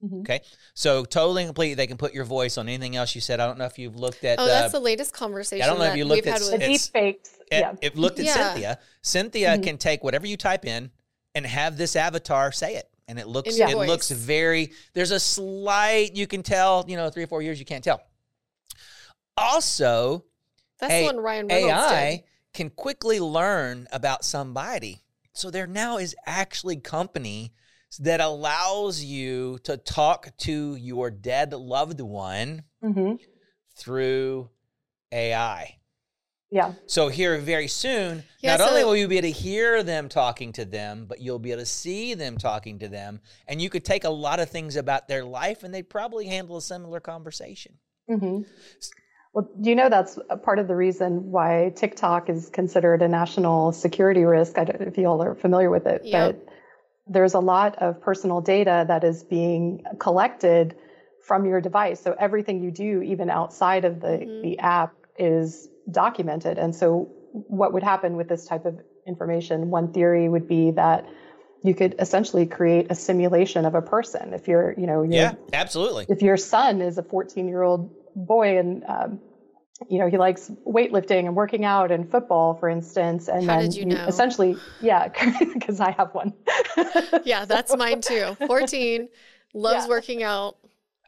Mhm. Okay, so totally and completely, they can put your voice on anything else you said. I don't know if you've looked at. Oh, that's uh, the latest conversation. I don't know if you looked we've at had the with It's- deep fakes. and Yeah. If looked at Yeah. Synthesia, Synthesia Mhm. can take whatever you type in and have this avatar say it. And it looks it voice. looks very there's a slight you can tell, you know, three or four years you can't tell. Also, That's A- the one Ryan Reynolds AI did. can quickly learn about somebody. So there now is actually company that allows you to talk to your dead loved one hmm through AI. Yeah. So here very soon, Yeah, not only will you be able to hear them talking to them, but you'll be able to see them talking to them, and you could take a lot of things about their life, and they'd probably handle a similar conversation. hmm Well, do you know that's a part of the reason why TikTok is considered a national security risk? I don't know if you all are familiar with it, Yep. but there's a lot of personal data that is being collected from your device. So everything you do, even outside of the, Mhm. the app, is documented. And so, what would happen with this type of information? One theory would be that you could essentially create a simulation of a person. If you're, you know, you're, Yeah, absolutely. if your son is a 14 year old boy and um, you know he likes weightlifting and working out and football for instance and How then did you know? essentially yeah [LAUGHS] because i have one [LAUGHS] Yeah, that's mine too. 14, [LAUGHS] loves Yeah. working out.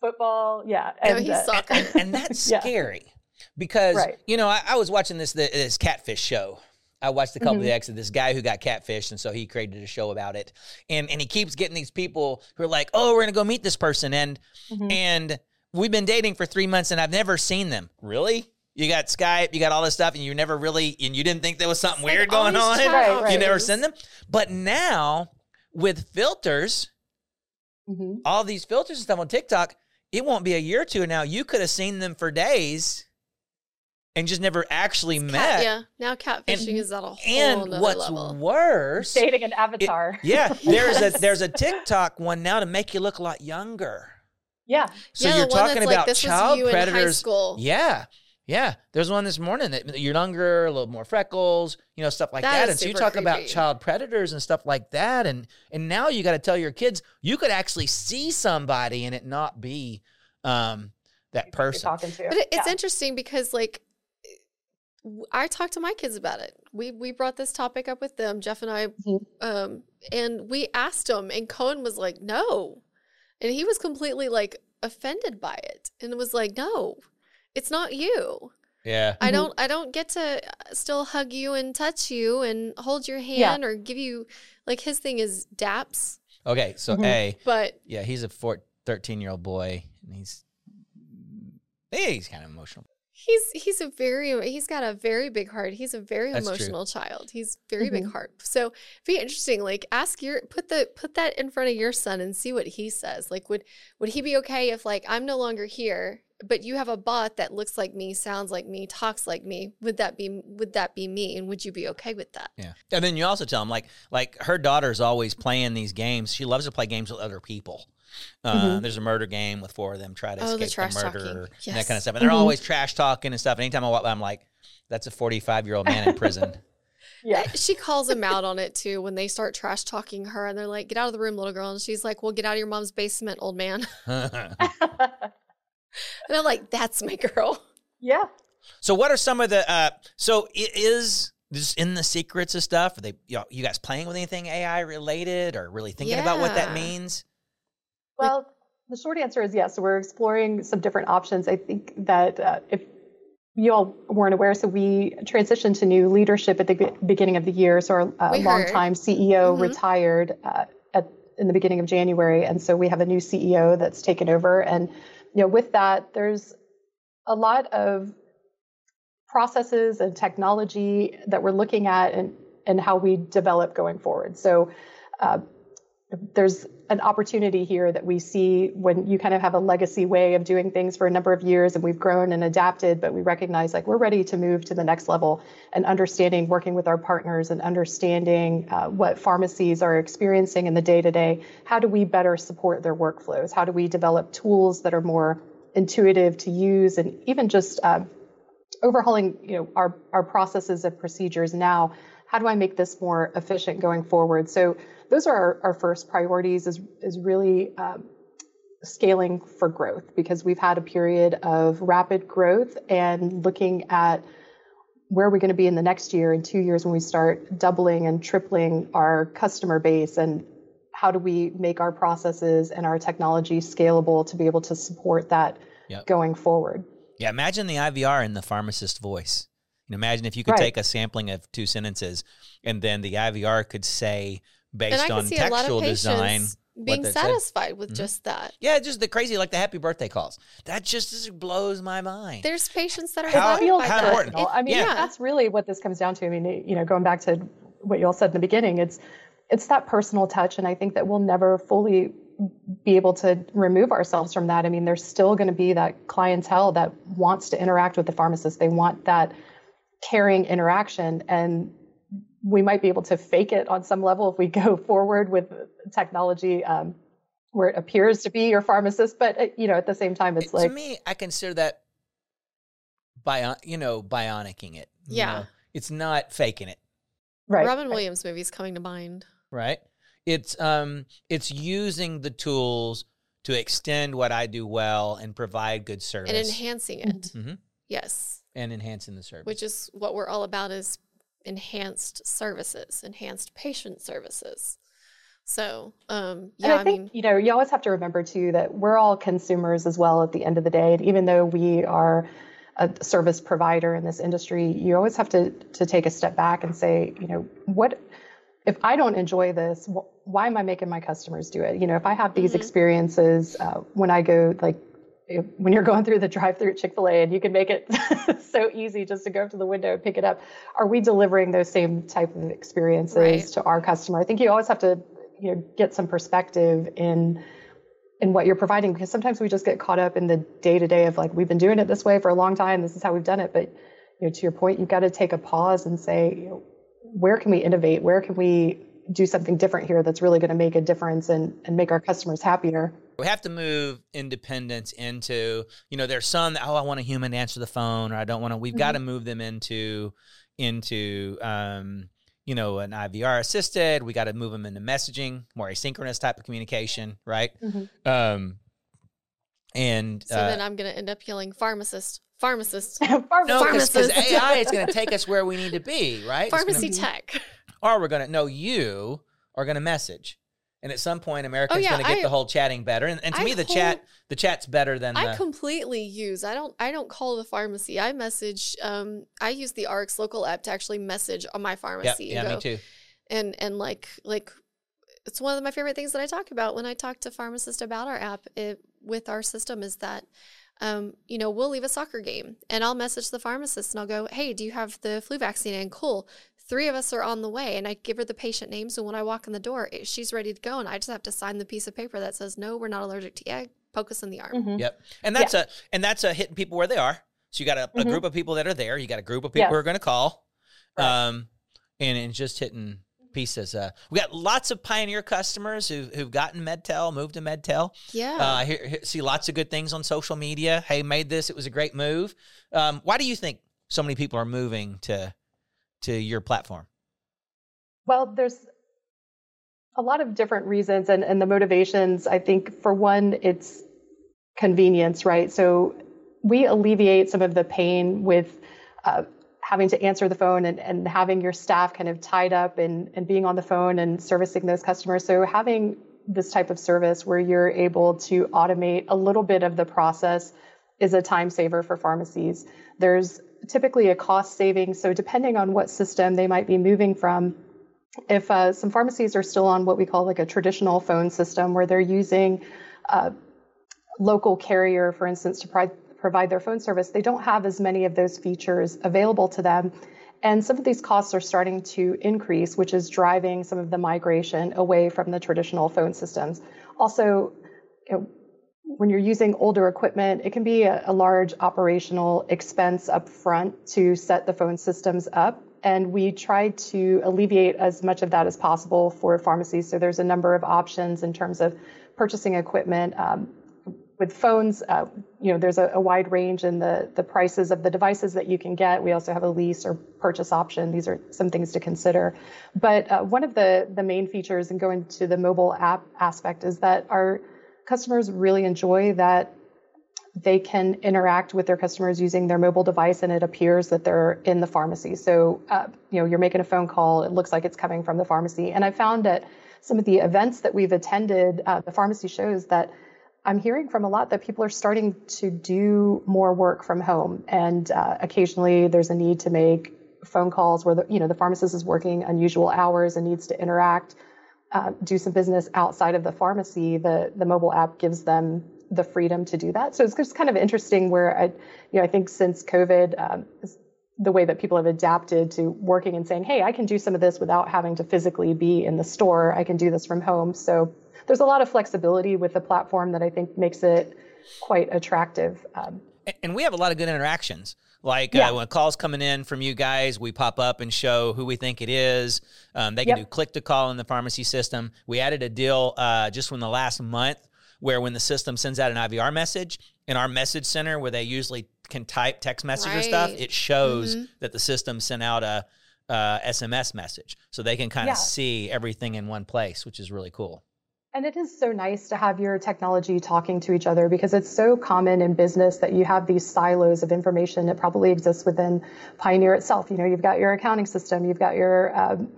football yeah No, and he's uh, soccer. and that's Yeah. scary because Right. you know I, I was watching this this catfish show. I watched a couple Mhm. of the of this guy who got catfished, and so he created a show about it. And and he keeps getting these people who are like, "Oh, we're gonna go meet this person," and Mhm. and we've been dating for three months, and I've never seen them. Really? You got Skype, you got all this stuff, and you never really, and you didn't think there was something Like weird all going on. Right, right. You never send them. But now with filters, Mhm. all these filters and stuff on TikTok, it won't be a year or two now. You could have seen them for days and just never actually Cat- met. yeah, now catfishing And- is at a whole And what's level. worse, dating an it- avatar yeah, there's a [LAUGHS] there's a TikTok one now to make you look a lot younger. yeah So yeah, you're talking that's like, about this child was you in high predators. school. Yeah. Yeah. There's one this morning that you're younger, a little more freckles, you know, stuff like That that. is And so you super talk about child predators and stuff like that. And and now you got to tell your kids you could actually see somebody and it not be um that you're person. talking to But it, it's Yeah. interesting because like I talked to my kids about it. We we brought this topic up with them, Jeff and I, Mhm. um, and we asked him, and Cohen was like, "No," and he was completely like offended by it, and it was like, "No, it's not you. Yeah. I Mhm. don't I don't get to uh, still hug you and touch you and hold your Yeah. hand or give you like his thing is daps, Okay. So Mhm. A, but yeah, he's a four, 13 year old boy and he's yeah, he's kind of emotional. He's he's a very he's got a very big heart. He's a very That's true. emotional child. He's very big Mhm. heart. So be interesting. Like ask your put the put that in front of your son and see what he says. Like would would he be okay if like I'm no longer here, but you have a bot that looks like me, sounds like me, talks like me? Would that be would that be me? And would you be okay with that? Yeah. And then you also tell them like like her daughter's always playing these games. She loves to play games with other people. Uh, Mhm. There's a murder game with four of them try to Mm-hmm. Oh, escape the, trash murder talking. and that kind of stuff. And they're Mhm. always trash talking and stuff. And anytime I watch, I'm like, that's a 45 year old man in prison. [LAUGHS] yeah She calls him out on it too when they start trash talking her and they're like, "Get out of the room, little girl." And she's like, "Well, get out of your mom's basement, old man." [LAUGHS] [LAUGHS] [LAUGHS] And I'm like, "That's my girl." yeah so what are some of the uh so i- is this in the secrets of stuff? Are they you, know, you guys playing with anything AI related or really thinking about what that means? Well, the short answer is yes. So we're exploring some different options. I think that uh, if you all weren't aware, so we transitioned to new leadership at the beginning of the year. So our uh, We heard. longtime CEO Mhm. retired uh, at in the beginning of January, and so we have a new CEO that's taken over. And you know, with that, there's a lot of processes and technology that we're looking at and and how we develop going forward. So. Uh, there's an opportunity here that we see when you kind of have a legacy way of doing things for a number of years and we've grown and adapted but we recognize like we're ready to move to the next level and understanding working with our partners and understanding uh, what pharmacies are experiencing in the day to day how do we better support their workflows? How do we develop tools that are more intuitive to use and even just um, overhauling you know our our processes and procedures now? How do i make this more efficient going forward? So those are our, our first priorities is is really um, scaling for growth because we've had a period of rapid growth and looking at where are we going to be in the next year and two years when we start doubling and tripling our customer base and how do we make our processes and our technology scalable to be able to support that Yep. going forward Yeah, imagine the IVR in the pharmacist voice. And imagine if you could Right. take a sampling of two sentences and then the IVR could say, based and I on can see a lot textual of patients design, being that said. satisfied with Mhm. just that. Yeah, just the crazy, like the happy birthday calls. That just, just blows my mind. There's patients that are How- it feels how that. important. personal. I mean, yeah. that's really what this comes down to. I mean, you know, going back to what you all said in the beginning, it's it's that personal touch, and I think that we'll never fully be able to remove ourselves from that. I mean, there's still going to be that clientele that wants to interact with the pharmacist. They want that caring interaction, and we might be able to fake it on some level if we go [LAUGHS] forward with technology. Um, where it appears to be your pharmacist, but uh, you know, at the same time, it's to like to me, I consider that bio, you know, bionicking it. you Yeah. know. it's not faking it, right. Robin right. Williams movie's coming to mind. right? It's um, it's using the tools to extend what I do well and provide good service and enhancing it. Mhm. Yes, and enhancing the service. which is what we're all about is enhanced services, enhanced patient services. So, um, And yeah, I, I, think, mean, you know, you always have to remember too that we're all consumers as well at the end of the day. And even though we are a service provider in this industry, you always have to to take a step back and say, you know, what if I don't enjoy this? wh- Why am I making my customers do it? You know, if I have these Mhm. experiences uh, when I go like. When you're going through the drive-through at Chick-fil-A and you can make it [LAUGHS] so easy just to go up to the window and pick it up, are we delivering those same type of experiences Right. to our customer? I think you always have to you know get some perspective in in what you're providing because sometimes we just get caught up in the day to day of like we've been doing it this way for a long time this is how we've done it but you know to your point you've got to take a pause and say you know, where can we innovate where can we do something different here that's really going to make a difference and, and make our customers happier. We have to move independence into you know there's some that oh i want a human to answer the phone or i don't want to we've got to move them into into um you know an ivr assisted. We got to move them into messaging more asynchronous type of communication right? Mhm. um and so uh, then I'm going to end up yelling pharmacist, pharmacist, [LAUGHS] no because ai [LAUGHS] is going to take us where we need to be right? It's gonna- pharmacy tech. Or we're going to no you are going to message and at some point america's Oh, yeah, going to get I- the whole chatting better and, and to I me the chat the chat's better than I the completely use. I don't. I don't call the pharmacy. I message. Um, I use the RxLocal app to actually message on my Yep, pharmacy. yeah and me too And and like like, it's one of my favorite things that I talk about when I talk to pharmacists about our app it, with our system is that. Um, you know, we'll leave a soccer game and I'll message the pharmacist and I'll go, Hey, do you have the flu vaccine? And cool. Three of us are on the way. And I give her the patient names. And when I walk in the door, it, she's ready to go. And I just have to sign the piece of paper that says, No, we're not allergic to egg. Poke us in the arm. Mhm. Yep. And that's a and that's a hitting people where they are. So you got a, a Mhm. group of people that are there. You got a group of people who are going to call. Right. Um, and and just hitting pieces. Uh, we got lots of pioneer customers who who've gotten MedTel, moved to MedTel. Yeah. Uh, I hear, hear- see lots of good things on social media. Hey, made this. It was a great move. Um, why do you think so many people are moving to to your platform? Well, there's a lot of different reasons, and, and the motivations. I think for one, it's convenience, right? So we alleviate some of the pain with uh, having to answer the phone and, and having your staff kind of tied up and, and being on the phone and servicing those customers. So having this type of service where you're able to automate a little bit of the process is a time saver for pharmacies. There's typically a cost saving. So depending on what system they might be moving from, if uh, some pharmacies are still on what we call like a traditional phone system where they're using uh, local carrier, for instance, to pri- provide their phone service, they don't have as many of those features available to them. And some of these costs are starting to increase, which is driving some of the migration away from the traditional phone systems. Also, you know, when you're using older equipment, it can be a, a large operational expense up front to set the phone systems up. And we try to alleviate as much of that as possible for pharmacies. So there's a number of options in terms of purchasing equipment. Um, with phones, uh, you know, there's a, a wide range in the, the prices of the devices that you can get. We also have a lease or purchase option. These are some things to consider. But uh, one of the, the main features and going to the mobile app aspect is that our customers really enjoy that they can interact with their customers using their mobile device and it appears that they're in the pharmacy. So, uh, you know, you're making a phone call, it looks like it's coming from the pharmacy. And I found that some of the events that we've attended, uh, the pharmacy shows that I'm hearing from a lot that people are starting to do more work from home. And uh, occasionally there's a need to make phone calls where the, you know, the pharmacist is working unusual hours and needs to interact uh, do some business outside of the pharmacy, the the mobile app gives them the freedom to do that. So it's just kind of interesting where I, you know, I think since COVID, um, the way that people have adapted to working and saying, hey, I can do some of this without having to physically be in the store. I can do this from home. So there's a lot of flexibility with the platform that I think makes it quite attractive. Um, and we have a lot of good interactions. Like Yeah. uh, when calls coming in from you guys, we pop up and show who we think it is. Um, they can Yep. do click to call in the pharmacy system. We added a deal uh, just from the last month where when the system sends out an IVR message in our message center where they usually can type text message or stuff, it shows Mhm. that the system sent out a uh, SMS message, so they can kind of Yeah. see everything in one place, which is really cool. And it is so nice to have your technology talking to each other because it's so common in business that you have these silos of information that probably exists within Pioneer itself. You know, you've got your accounting system, you've got your um,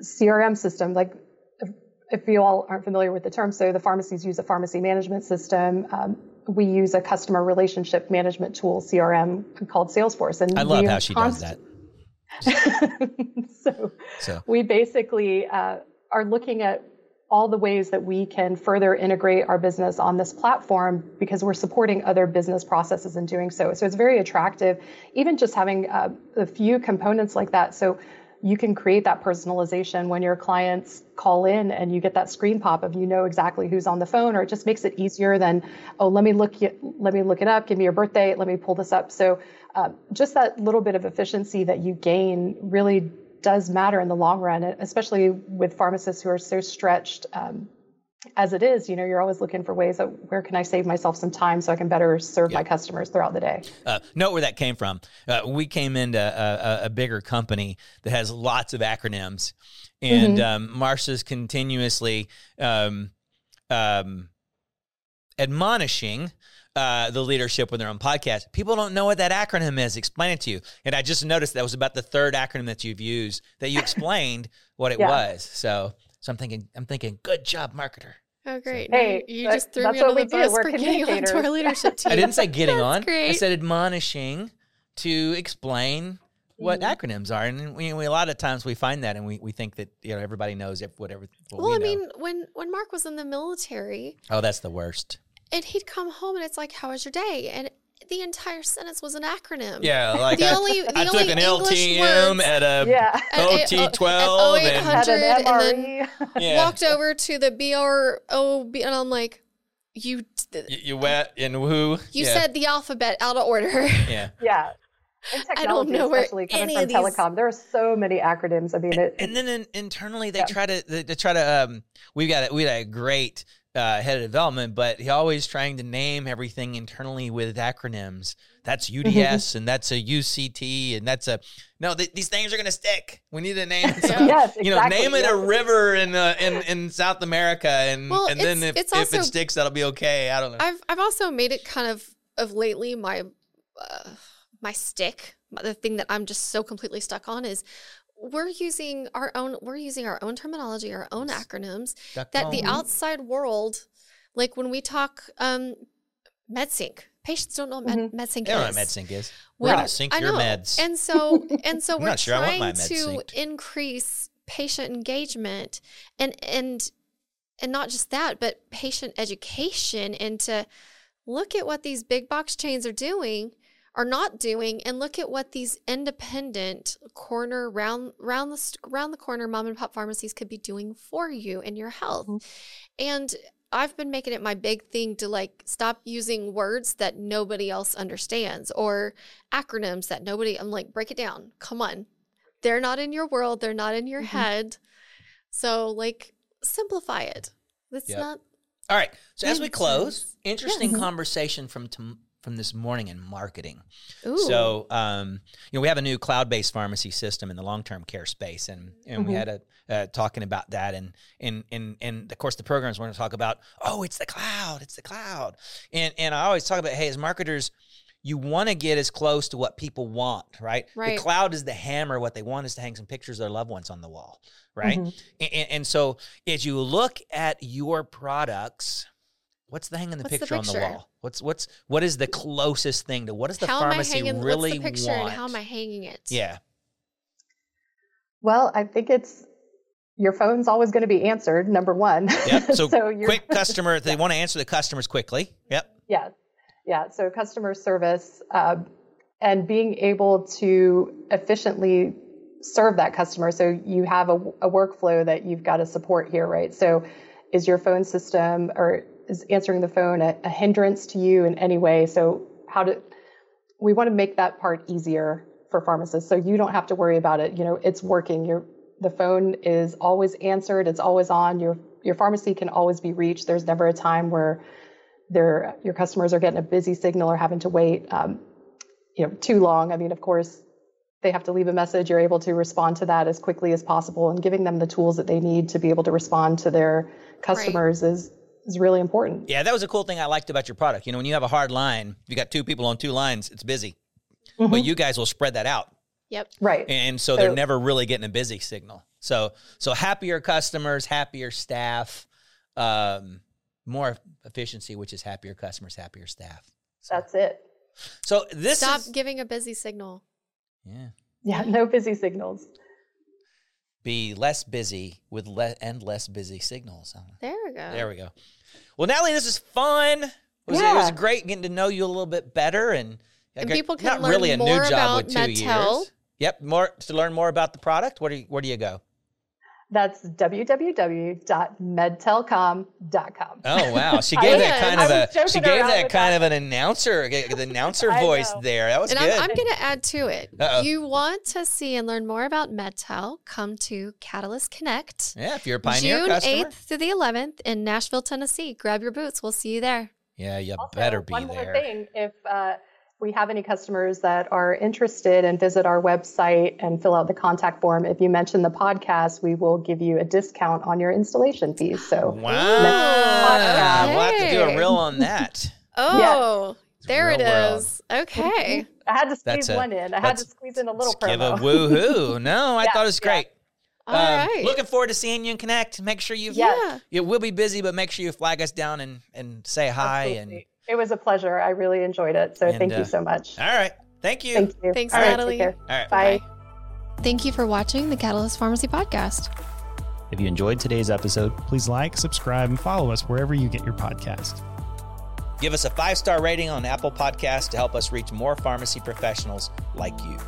CRM system. Like, if, if you all aren't familiar with the term, so the pharmacies use a pharmacy management system. Um, we use a customer relationship management tool, CRM, called Salesforce. And I love how she does that. [LAUGHS] so So we basically uh, are looking at all the ways that we can further integrate our business on this platform because we're supporting other business processes in doing so. So it's very attractive, even just having uh, a few components like that. So you can create that personalization when your clients call in and you get that screen pop of you know exactly who's on the phone or it just makes it easier than oh let me look let me look it up give me your birthday let me pull this up so uh, just that little bit of efficiency that you gain really does matter in the long run, especially with pharmacists who are so stretched um, as it is. You know, you're always looking for ways of where can I save myself some time so I can better serve my customers throughout the day. uh, note where that came from. Uh, we came into a, a, a bigger company that has lots of acronyms, and um, Marcia's continuously um, um, admonishing. Uh, the leadership with their own podcast. People don't know what that acronym is. Explain it to you. And I just noticed that was about the third acronym that you've used that you [LAUGHS] explained what it Yeah. was. So, so I'm thinking, I'm thinking, good job, marketer. Oh, great. Hey, you, you that- just threw me what under the bus We're for getting onto our leadership [LAUGHS] team. I didn't say getting That's on. I said admonishing to explain what Mm-hmm. acronyms are, and we, we a lot of times we find that, and we, we think that you know everybody knows if whatever. What well, we I know. mean, when when Mark was in the military, oh, that's the worst. And he'd come home, and it's like, "How was your day?" And the entire sentence was an acronym. Yeah, [LAUGHS] like The I, only- [LAUGHS] the I took an English LTM words- at a Yeah. At [LAUGHS] a- OT at twelve, and Had an and then yeah, Walked over to the BRO, and I'm like, "You, you, you wet and who? you yeah. said the alphabet out of order." yeah. yeah. And I don't technology, know where especially coming from of these- telecom, there are so many acronyms. I mean, it, and then in, internally they Yeah. try to they, they try to um we've got a, we got a great uh, head of development but he always trying to name everything internally with acronyms that's Mm-hmm. UDS and that's a UCT and that's a no th- these things are gonna stick we need to name [LAUGHS] it Yeah. something. yes, you know exactly, name it a river in uh, in in South America and Well, and then if, it's if it sticks that'll be okay I don't know I've I've also made it kind of of lately my uh, my stick. The thing that I'm just so completely stuck on is we're using our own we're using our own terminology, our own acronyms Duck that the outside world, like when we talk um, MedSync, patients don't know what med, MedSync they don't know is. what MedSync is we're gonna sync I your know. meds And so [LAUGHS] and so we're sure trying to synced. increase patient engagement and and and not just that, but patient education and to look at what these big box chains are doing are not doing and look at what these independent corner round round the round the corner mom and pop pharmacies could be doing for you and your health. Mm-hmm. And I've been making it my big thing to like stop using words that nobody else understands or acronyms that nobody I'm like break it down. Come on. They're not in your world, they're not in your mm-hmm. head. So like simplify it. It's Yep. not All right. So as we close, interesting Yes. conversation from tom- from this morning in marketing. ooh. So, um, you know, we have a new cloud-based pharmacy system in the long-term care space, and and we Mhm. had a uh, talking about that, and and and and of course the programs want to talk about, oh, it's the cloud, it's the cloud, and and I always talk about, hey, as marketers. You want to get as close to what people want, right? Right. The cloud is the hammer. What they want is to hang some pictures of their loved ones on the wall, right? Mhm. And, and so as you look at your products, what's the hanging the What's the picture on the wall? What's what's what is the closest thing to what does the how am I pharmacy hanging really what's the picture want? and how am I hanging it? Yeah. Well, I think it's your phone's always going to be answered. Number one. Yep. So, [LAUGHS] you're- quick [LAUGHS] customer, they want to answer the customers quickly. Yep. Yeah, yeah. So customer service uh, and being able to efficiently serve that customer. So you have a, a workflow that you've got to support here, right? So is your phone system or is answering the phone a, a hindrance to you in any way? So how do we want to make that part easier for pharmacists so you don't have to worry about it. You know, it's working. Your the phone is always answered. It's always on. Your your pharmacy can always be reached. There's never a time where their your customers are getting a busy signal or having to wait um, you know too long i mean of course they have to leave a message you're able to respond to that as quickly as possible and giving them the tools that they need to be able to respond to their customers is is really important Yeah, that was a cool thing I liked about your product. You know, when you have a hard line, you got two people on two lines, it's busy. But you guys will spread that out. Yep. right And so they're So- never really getting a busy signal. So so happier customers, happier staff, um, more efficiency, which is happier customers, happier staff. So, that's it so this Stop is giving a busy signal. yeah. yeah no busy signals Be less busy with le- and less busy signals. There we go. There we go. Well, Natalie, this is fun. It was, it was great getting to know you a little bit better, and, And people can not learn really a more new job about with two Medtel. years. Yep, more to learn more about the product. Where do you, where do you go? That's www.medtelcom.com Oh wow, she [LAUGHS] gave that kind of a she gave that kind that. of an announcer the announcer [LAUGHS] voice know. there. That was And good. I'm, I'm going to add to it. Uh-oh. You want to see and learn more about MedTel? Come to Catalyst Connect. yeah, if you're a pioneer June customer, 8th through the 11th in Nashville, Tennessee. Grab your boots. We'll see you there. yeah, you Also, better be one there. more thing if uh, we have any customers that are interested and visit our website and fill out the contact form if you mention the podcast we will give you a discount on your installation fees so Wow, podcast. we'll have to do a Okay. reel on that. [LAUGHS] Oh, there real it world. is. Okay. i had to squeeze a- one in i had to squeeze in a little Let's give a promo woohoo. [LAUGHS] No, I Yeah, thought it was yeah. great. All Um, right. Looking forward to seeing you and connect. Make sure you yeah. Yeah, we'll be busy, but make sure you flag us down and, and say hi. Absolutely. It was a pleasure i really enjoyed it so And, thank uh, you so much all right, thank you. thank you Thanks, All right, Natalie. take care. All right, bye. Thank you for watching the Catalyst Pharmacy Podcast. If you enjoyed today's episode, Please like, subscribe, and follow us wherever you get your podcast. Give us a five star rating on Apple Podcasts to help us reach more pharmacy professionals like you.